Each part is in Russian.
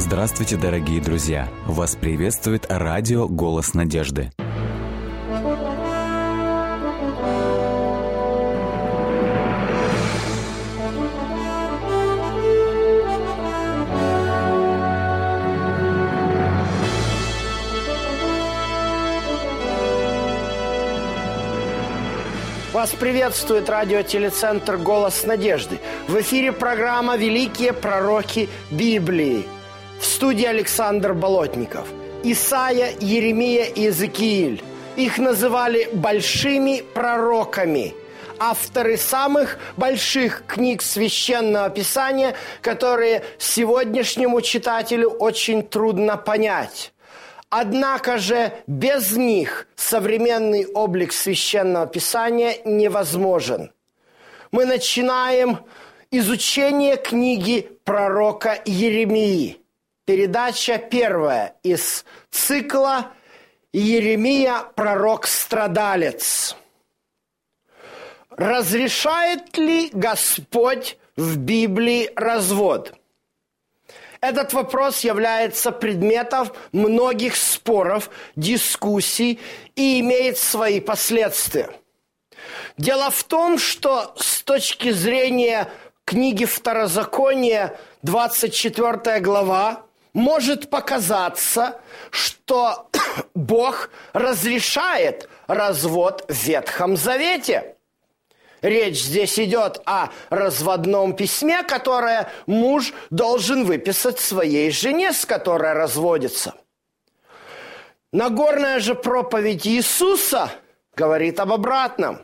Здравствуйте, дорогие друзья! Вас приветствует радио «Голос надежды». Вас приветствует радиотелецентр «Голос надежды». В эфире программа «Великие пророки Библии». Студии Александр Болотников. Исаия, Еремия и Иезекииль. Их называли большими пророками – авторы самых больших книг священного писания, которые сегодняшнему читателю очень трудно понять. Однако же без них современный облик священного писания невозможен. Мы начинаем изучение книги пророка Еремии. Передача первая из цикла Еремия пророк-страдалец. Разрешает ли Господь в Библии развод? Этот вопрос является предметом многих споров, дискуссий и имеет свои последствия. Дело в том, что с точки зрения книги Второзакония, 24 глава, может показаться, что Бог разрешает развод в Ветхом Завете – Речь здесь идет о разводном письме, которое муж должен выписать своей жене, с которой разводится. Нагорная же проповедь Иисуса говорит об обратном.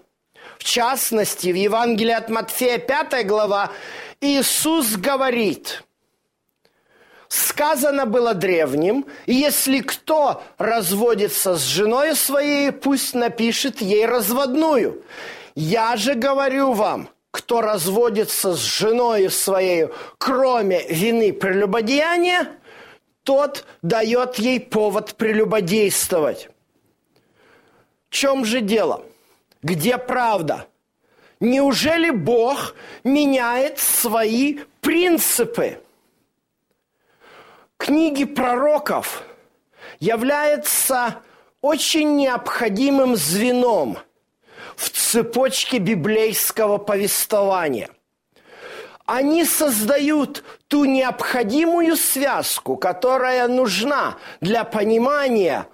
В частности, в Евангелии от Матфея 5 глава Иисус говорит, сказано было древним, если кто разводится с женой своей, пусть напишет ей разводную. Я же говорю вам, кто разводится с женой своей, кроме вины прелюбодеяния, тот дает ей повод прелюбодействовать. В чем же дело? Где правда? Неужели Бог меняет свои принципы? Книги пророков являются очень необходимым звеном – в цепочке библейского повествования. Они создают ту необходимую связку, которая нужна для понимания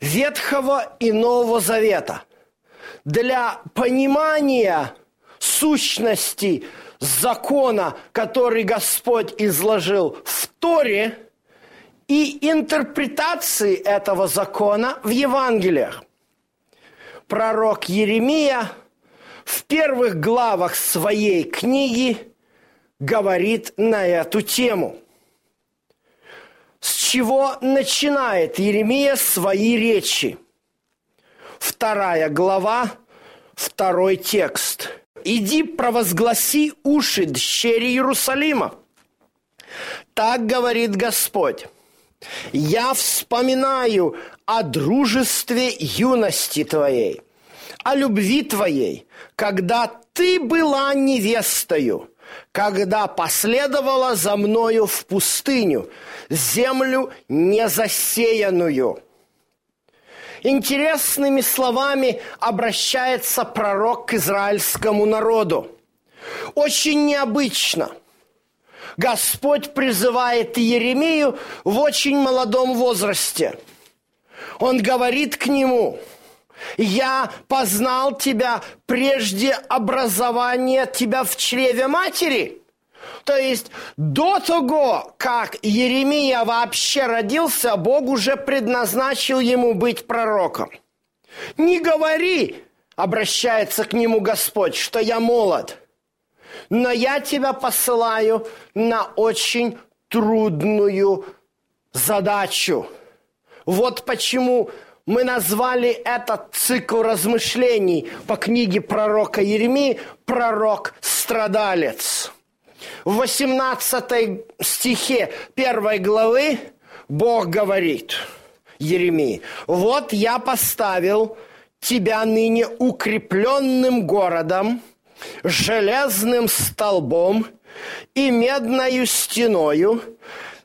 Ветхого и Нового Завета, для понимания сущности закона, который Господь изложил в Торе, и интерпретации этого закона в Евангелиях пророк Еремия в первых главах своей книги говорит на эту тему. С чего начинает Еремия свои речи? Вторая глава, второй текст. «Иди провозгласи уши дщери Иерусалима». Так говорит Господь. «Я вспоминаю о дружестве юности твоей, о любви твоей, когда ты была невестою, когда последовала за мною в пустыню, землю незасеянную». Интересными словами обращается пророк к израильскому народу. Очень необычно – Господь призывает Еремию в очень молодом возрасте. Он говорит к нему, я познал тебя прежде образования тебя в чреве матери. То есть до того, как Еремия вообще родился, Бог уже предназначил ему быть пророком. Не говори, обращается к нему Господь, что я молод – но я тебя посылаю на очень трудную задачу. Вот почему мы назвали этот цикл размышлений по книге пророка Еремии «Пророк-страдалец». В 18 стихе первой главы Бог говорит Еремии, «Вот я поставил тебя ныне укрепленным городом – железным столбом и медною стеною,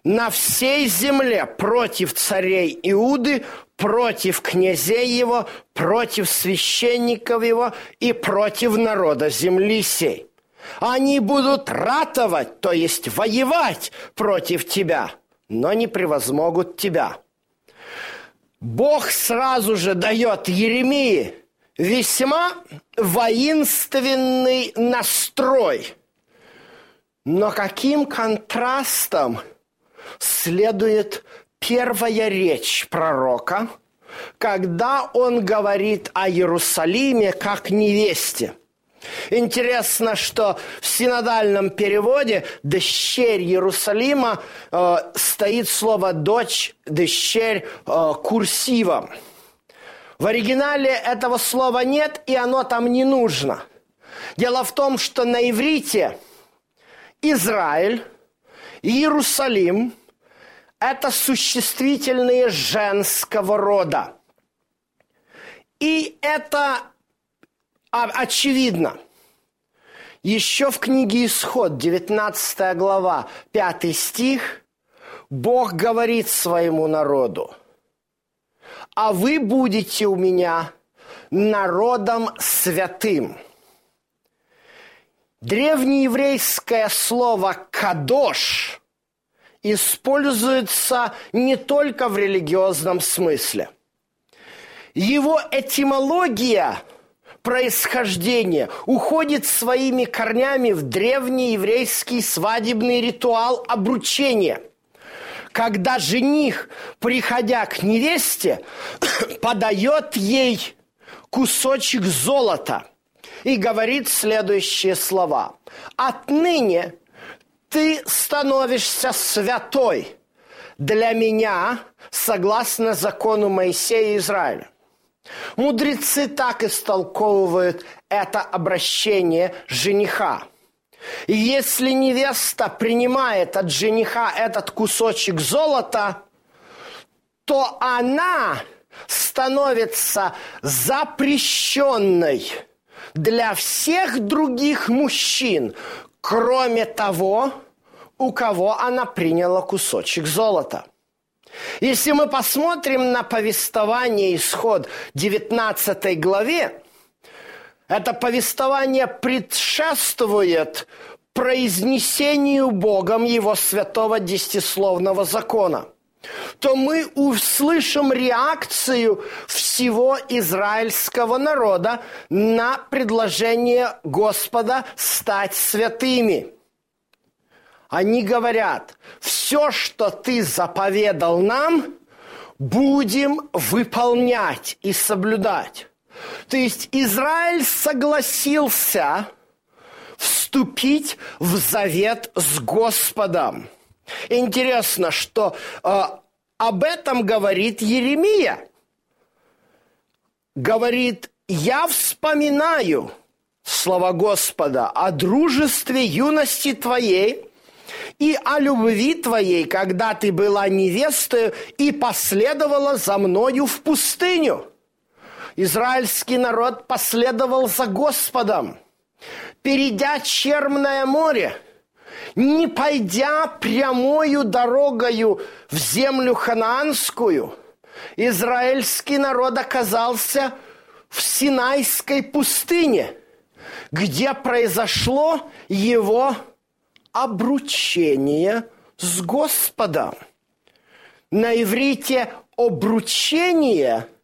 на всей земле против царей Иуды, против князей его, против священников его и против народа земли сей. Они будут ратовать, то есть воевать против тебя, но не превозмогут тебя. Бог сразу же дает Еремии весьма воинственный настрой. Но каким контрастом следует первая речь пророка, когда он говорит о Иерусалиме как невесте. Интересно, что в синодальном переводе «дощерь Иерусалима» э, стоит слово «дочь», «дощерь» э, курсивом. В оригинале этого слова нет, и оно там не нужно. Дело в том, что на иврите Израиль, Иерусалим – это существительные женского рода. И это очевидно. Еще в книге Исход, 19 глава, 5 стих, Бог говорит своему народу – а вы будете у меня народом святым. Древнееврейское слово «кадош» используется не только в религиозном смысле. Его этимология происхождения уходит своими корнями в древний еврейский свадебный ритуал обручения – когда жених, приходя к невесте, подает ей кусочек золота и говорит следующие слова. «Отныне ты становишься святой для меня, согласно закону Моисея и Израиля». Мудрецы так истолковывают это обращение жениха – и если невеста принимает от жениха этот кусочек золота, то она становится запрещенной для всех других мужчин, кроме того, у кого она приняла кусочек золота. Если мы посмотрим на повествование исход 19 главе, это повествование предшествует произнесению Богом Его святого десятисловного закона то мы услышим реакцию всего израильского народа на предложение Господа стать святыми. Они говорят, все, что ты заповедал нам, будем выполнять и соблюдать. То есть Израиль согласился вступить в завет с Господом. Интересно, что э, об этом говорит Еремия. Говорит, я вспоминаю слова Господа о дружестве юности твоей и о любви твоей, когда ты была невестой и последовала за мною в пустыню израильский народ последовал за Господом, перейдя Черное море, не пойдя прямою дорогою в землю ханаанскую, израильский народ оказался в Синайской пустыне, где произошло его обручение с Господом. На иврите обручение –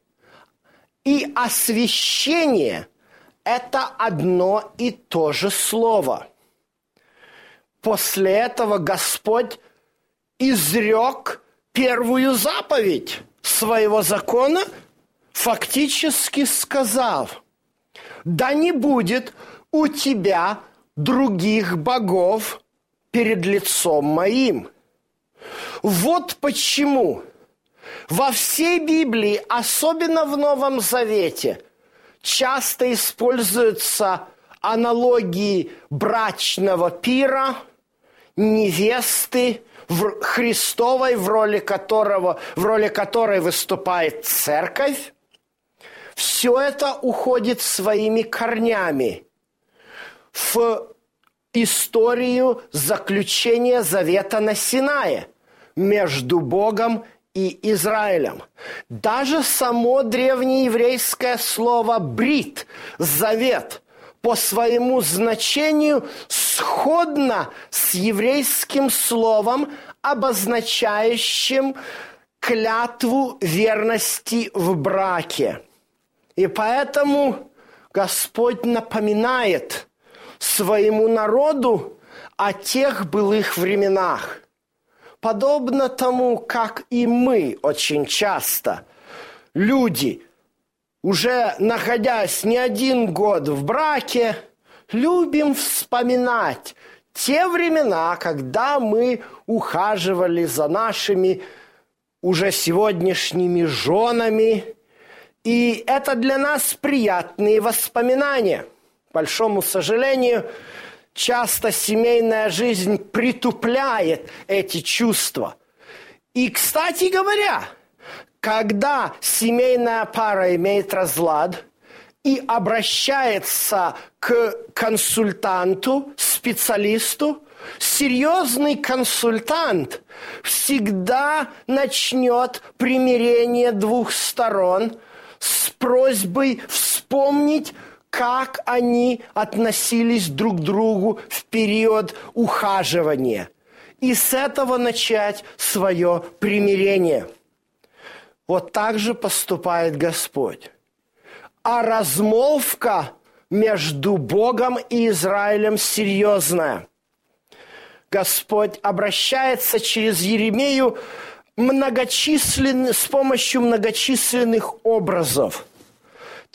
и освящение – это одно и то же слово. После этого Господь изрек первую заповедь своего закона, фактически сказав, «Да не будет у тебя других богов перед лицом моим». Вот почему – во всей Библии, особенно в Новом Завете, часто используются аналогии брачного пира, невесты, в Христовой, в роли, которого, в роли которой выступает церковь, все это уходит своими корнями в историю заключения завета на Синае – между Богом и Израилем. Даже само древнееврейское слово «брит» – «завет» по своему значению сходно с еврейским словом, обозначающим клятву верности в браке. И поэтому Господь напоминает своему народу о тех былых временах – подобно тому, как и мы очень часто, люди, уже находясь не один год в браке, любим вспоминать те времена, когда мы ухаживали за нашими уже сегодняшними женами, и это для нас приятные воспоминания. К большому сожалению, часто семейная жизнь притупляет эти чувства. И, кстати говоря, когда семейная пара имеет разлад и обращается к консультанту, специалисту, серьезный консультант всегда начнет примирение двух сторон с просьбой вспомнить как они относились друг к другу в период ухаживания. И с этого начать свое примирение. Вот так же поступает Господь. А размолвка между Богом и Израилем серьезная. Господь обращается через Еремею многочисленный, с помощью многочисленных образов –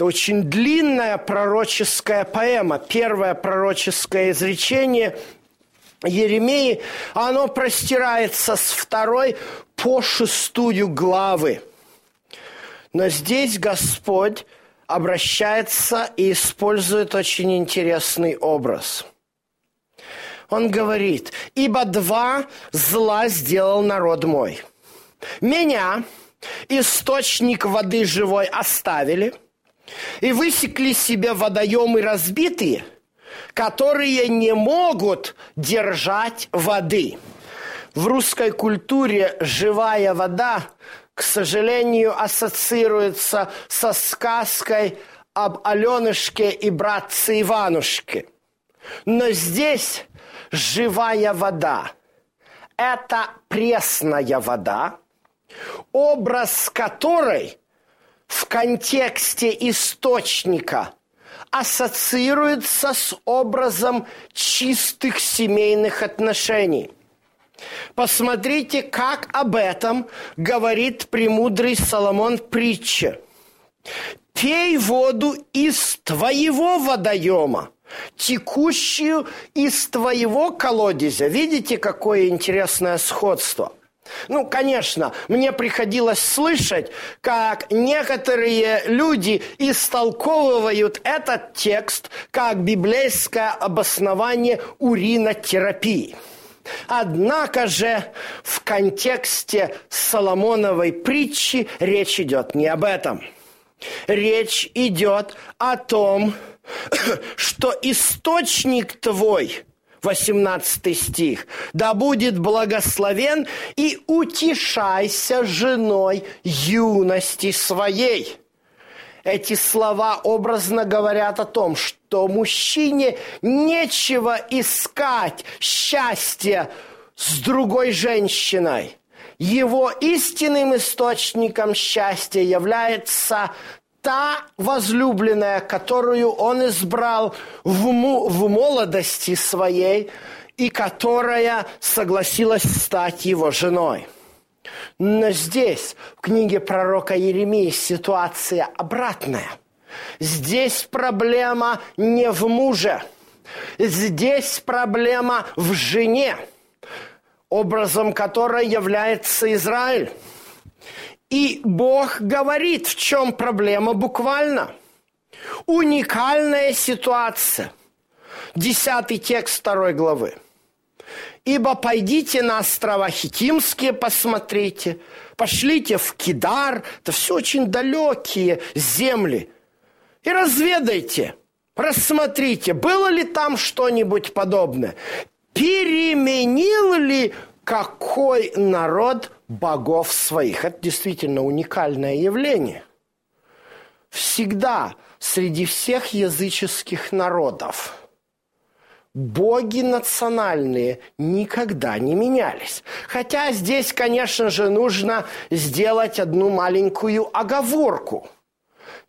это очень длинная пророческая поэма. Первое пророческое изречение Еремеи, оно простирается с второй по шестую главы. Но здесь Господь обращается и использует очень интересный образ. Он говорит, «Ибо два зла сделал народ мой. Меня, источник воды живой, оставили – и высекли себе водоемы разбитые, которые не могут держать воды. В русской культуре живая вода, к сожалению, ассоциируется со сказкой об Аленушке и братце Иванушке. Но здесь живая вода – это пресная вода, образ которой в контексте источника ассоциируется с образом чистых семейных отношений. Посмотрите, как об этом говорит премудрый Соломон притче. «Пей воду из твоего водоема, текущую из твоего колодезя». Видите, какое интересное сходство – ну, конечно, мне приходилось слышать, как некоторые люди истолковывают этот текст как библейское обоснование уринотерапии. Однако же в контексте Соломоновой притчи речь идет не об этом. Речь идет о том, что источник твой – 18 стих. «Да будет благословен и утешайся женой юности своей». Эти слова образно говорят о том, что мужчине нечего искать счастья с другой женщиной. Его истинным источником счастья является та возлюбленная, которую он избрал в, му, в молодости своей и которая согласилась стать его женой. Но здесь, в книге пророка Еремии, ситуация обратная. Здесь проблема не в муже, здесь проблема в жене, образом которой является Израиль. И Бог говорит, в чем проблема буквально. Уникальная ситуация. Десятый текст второй главы. «Ибо пойдите на острова Хитимские, посмотрите, пошлите в Кидар, это все очень далекие земли, и разведайте, рассмотрите, было ли там что-нибудь подобное, переменил ли какой народ богов своих. Это действительно уникальное явление. Всегда среди всех языческих народов боги национальные никогда не менялись. Хотя здесь, конечно же, нужно сделать одну маленькую оговорку.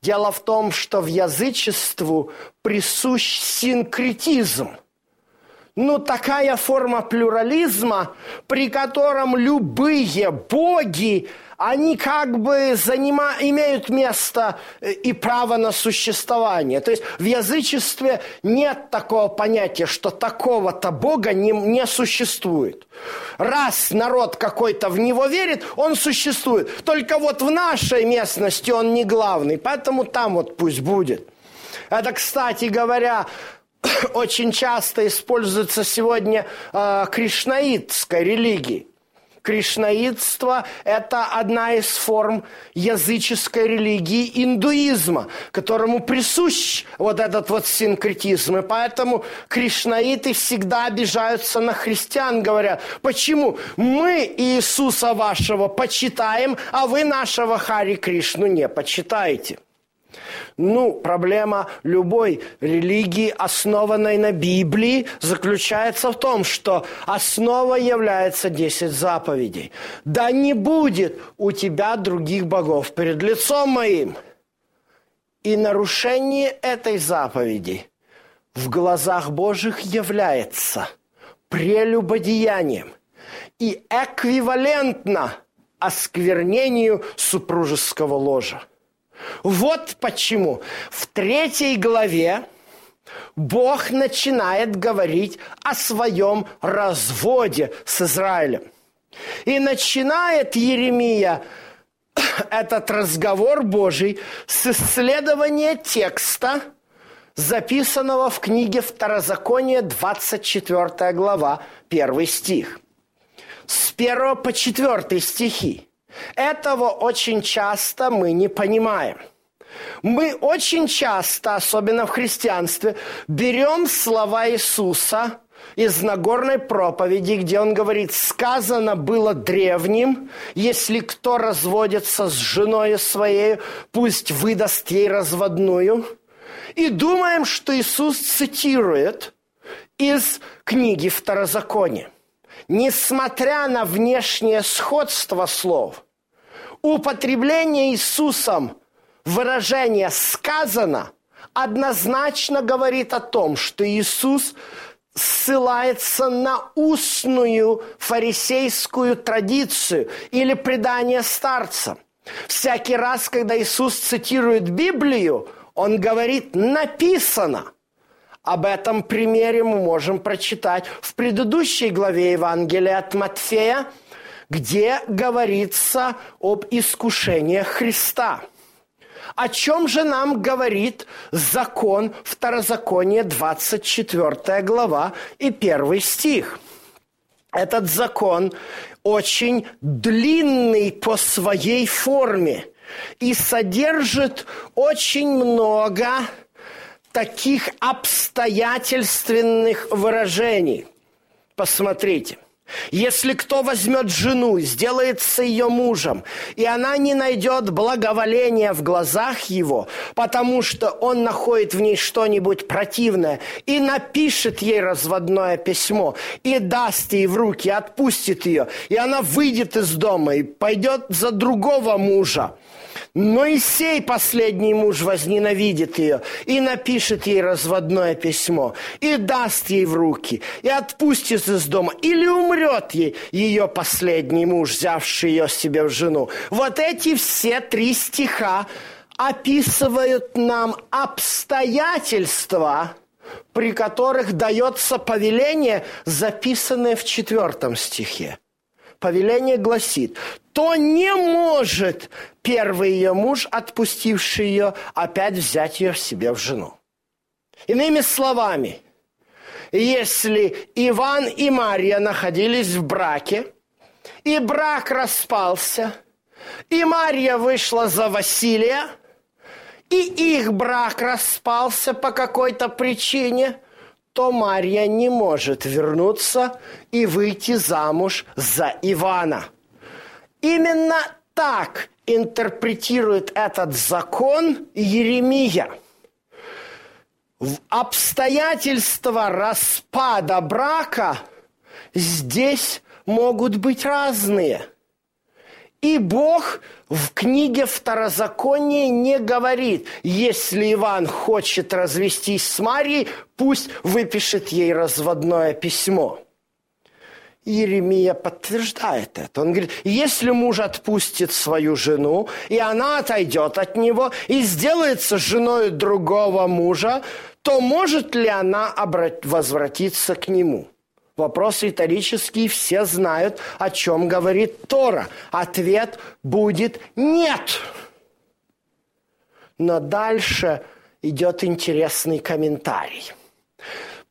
Дело в том, что в язычеству присущ синкретизм. Ну, такая форма плюрализма, при котором любые боги они как бы занима, имеют место э, и право на существование. То есть в язычестве нет такого понятия, что такого-то Бога не, не существует. Раз народ какой-то в него верит, он существует. Только вот в нашей местности он не главный, поэтому там вот пусть будет. Это, кстати говоря, очень часто используется сегодня э, кришнаитской религией. Кришнаитство – это одна из форм языческой религии индуизма, которому присущ вот этот вот синкретизм. И поэтому кришнаиты всегда обижаются на христиан, говорят, почему мы Иисуса вашего почитаем, а вы нашего Хари Кришну не почитаете. Ну, проблема любой религии, основанной на Библии, заключается в том, что основа является 10 заповедей. Да не будет у тебя других богов перед лицом моим. И нарушение этой заповеди в глазах Божьих является прелюбодеянием и эквивалентно осквернению супружеского ложа. Вот почему в третьей главе Бог начинает говорить о своем разводе с Израилем. И начинает Еремия этот разговор Божий с исследования текста, записанного в книге Второзакония, 24 глава, 1 стих. С 1 по 4 стихи. Этого очень часто мы не понимаем. Мы очень часто, особенно в христианстве, берем слова Иисуса из Нагорной проповеди, где он говорит, сказано было древним, если кто разводится с женой своей, пусть выдаст ей разводную. И думаем, что Иисус цитирует из книги Второзакония несмотря на внешнее сходство слов, употребление Иисусом выражения «сказано» однозначно говорит о том, что Иисус ссылается на устную фарисейскую традицию или предание старца. Всякий раз, когда Иисус цитирует Библию, он говорит «написано». Об этом примере мы можем прочитать в предыдущей главе Евангелия от Матфея, где говорится об искушении Христа. О чем же нам говорит закон Второзакония, 24 глава и 1 стих? Этот закон очень длинный по своей форме и содержит очень много таких обстоятельственных выражений. Посмотрите. Если кто возьмет жену, сделается ее мужем, и она не найдет благоволения в глазах его, потому что он находит в ней что-нибудь противное, и напишет ей разводное письмо, и даст ей в руки, отпустит ее, и она выйдет из дома и пойдет за другого мужа, но и сей последний муж возненавидит ее и напишет ей разводное письмо, и даст ей в руки, и отпустит из дома, или умрет ей ее последний муж, взявший ее себе в жену. Вот эти все три стиха описывают нам обстоятельства, при которых дается повеление, записанное в четвертом стихе повеление гласит, то не может первый ее муж, отпустивший ее, опять взять ее в себе в жену. Иными словами, если Иван и Мария находились в браке, и брак распался, и Мария вышла за Василия, и их брак распался по какой-то причине, то Марья не может вернуться и выйти замуж за Ивана. Именно так интерпретирует этот закон Еремия. В обстоятельства распада брака здесь могут быть разные. И Бог в книге Второзакония не говорит, если Иван хочет развестись с Марией, пусть выпишет ей разводное письмо. Еремия подтверждает это. Он говорит, если муж отпустит свою жену, и она отойдет от него и сделается женой другого мужа, то может ли она возвратиться к нему? Вопрос риторический, все знают, о чем говорит Тора. Ответ будет «нет». Но дальше идет интересный комментарий.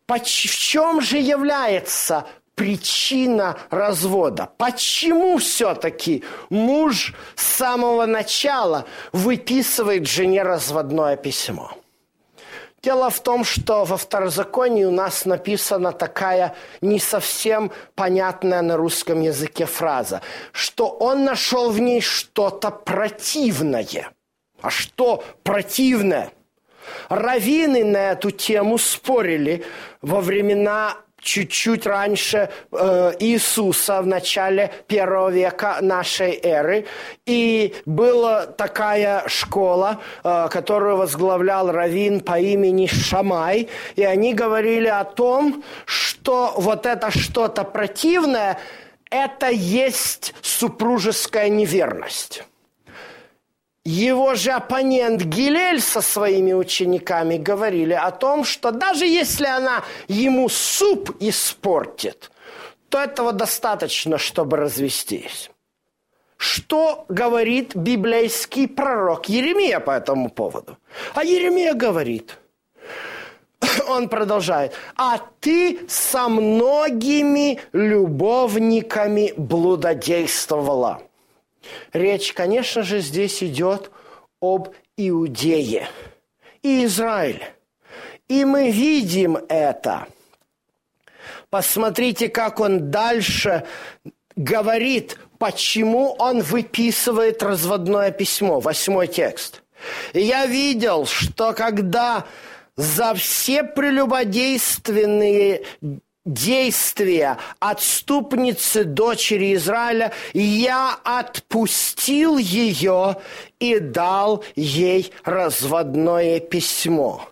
В чем же является причина развода? Почему все-таки муж с самого начала выписывает жене разводное письмо? Дело в том, что во второзаконии у нас написана такая не совсем понятная на русском языке фраза, что он нашел в ней что-то противное. А что противное? Равины на эту тему спорили во времена чуть-чуть раньше э, Иисуса, в начале первого века нашей эры. И была такая школа, э, которую возглавлял раввин по имени Шамай. И они говорили о том, что вот это что-то противное, это есть супружеская неверность. Его же оппонент Гилель со своими учениками говорили о том, что даже если она ему суп испортит, то этого достаточно, чтобы развестись. Что говорит библейский пророк Еремия по этому поводу? А Еремия говорит, он продолжает, а ты со многими любовниками блудодействовала – Речь, конечно же, здесь идет об Иудее и Израиле. И мы видим это. Посмотрите, как он дальше говорит, почему он выписывает разводное письмо. Восьмой текст. «Я видел, что когда за все прелюбодейственные действия отступницы дочери Израиля, я отпустил ее и дал ей разводное письмо.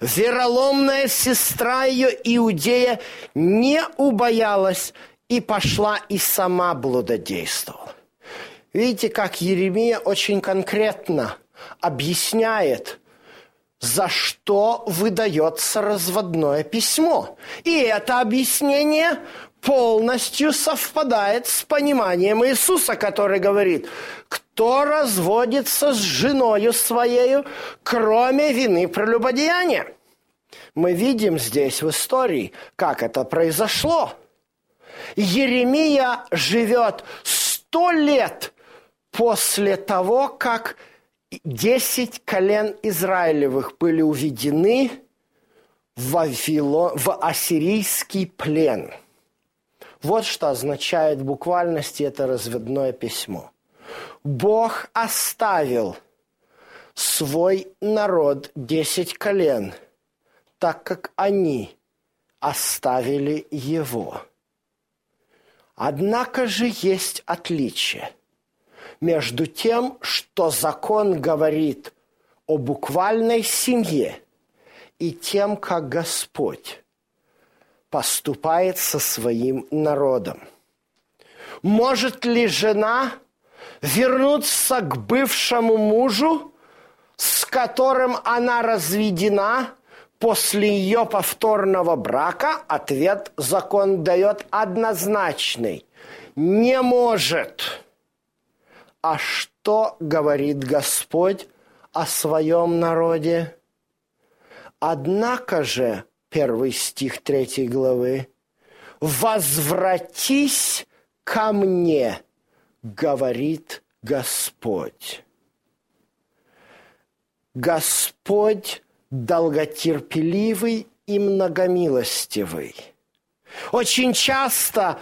Вероломная сестра ее Иудея не убоялась и пошла и сама блудодействовала. Видите, как Еремия очень конкретно объясняет – за что выдается разводное письмо. И это объяснение полностью совпадает с пониманием Иисуса, который говорит, кто разводится с женою своею, кроме вины прелюбодеяния. Мы видим здесь в истории, как это произошло. Еремия живет сто лет после того, как Десять колен Израилевых были уведены в, Вавилон, в ассирийский плен. Вот что означает в буквальности это разводное письмо. Бог оставил свой народ десять колен, так как они оставили его. Однако же есть отличие – между тем, что закон говорит о буквальной семье, и тем, как Господь поступает со своим народом. Может ли жена вернуться к бывшему мужу, с которым она разведена после ее повторного брака? Ответ закон дает однозначный. Не может. А что говорит Господь о своем народе? Однако же, первый стих третьей главы, «Возвратись ко мне, говорит Господь». Господь долготерпеливый и многомилостивый. Очень часто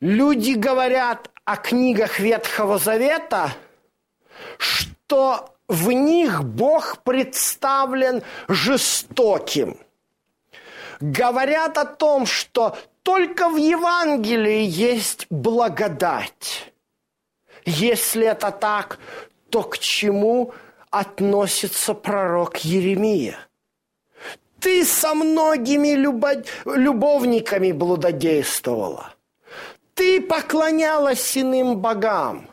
люди говорят о книгах Ветхого Завета, что в них Бог представлен жестоким. Говорят о том, что только в Евангелии есть благодать. Если это так, то к чему относится пророк Еремия? Ты со многими любо... любовниками блудодействовала. Ты поклонялась иным богам.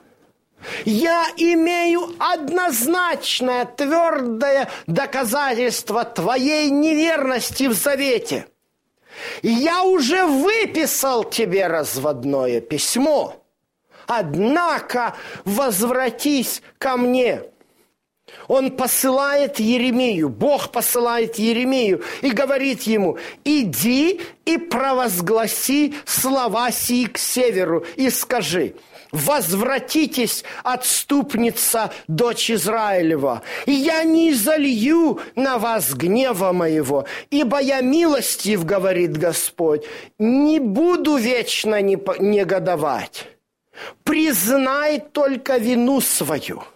Я имею однозначное, твердое доказательство твоей неверности в завете. Я уже выписал тебе разводное письмо. Однако возвратись ко мне. Он посылает Еремию, Бог посылает Еремию и говорит ему, иди и провозгласи слова сии к северу и скажи, возвратитесь, отступница, дочь Израилева, и я не залью на вас гнева моего, ибо я милостив, говорит Господь, не буду вечно негодовать. Признай только вину свою –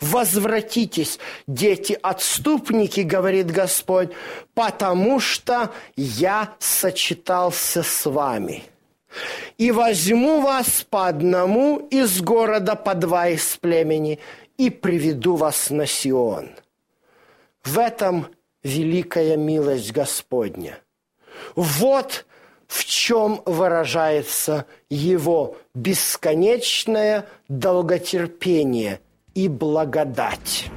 Возвратитесь, дети-отступники, говорит Господь, потому что я сочетался с вами. И возьму вас по одному из города, по два из племени, и приведу вас на Сион. В этом великая милость Господня. Вот в чем выражается его бесконечное долготерпение – и благодать.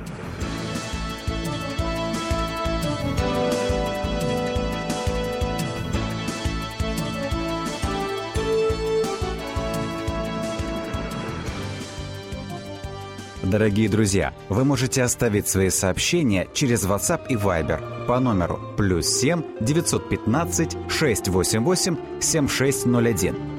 Дорогие друзья, вы можете оставить свои сообщения через WhatsApp и Viber по номеру плюс 7 915 688 7601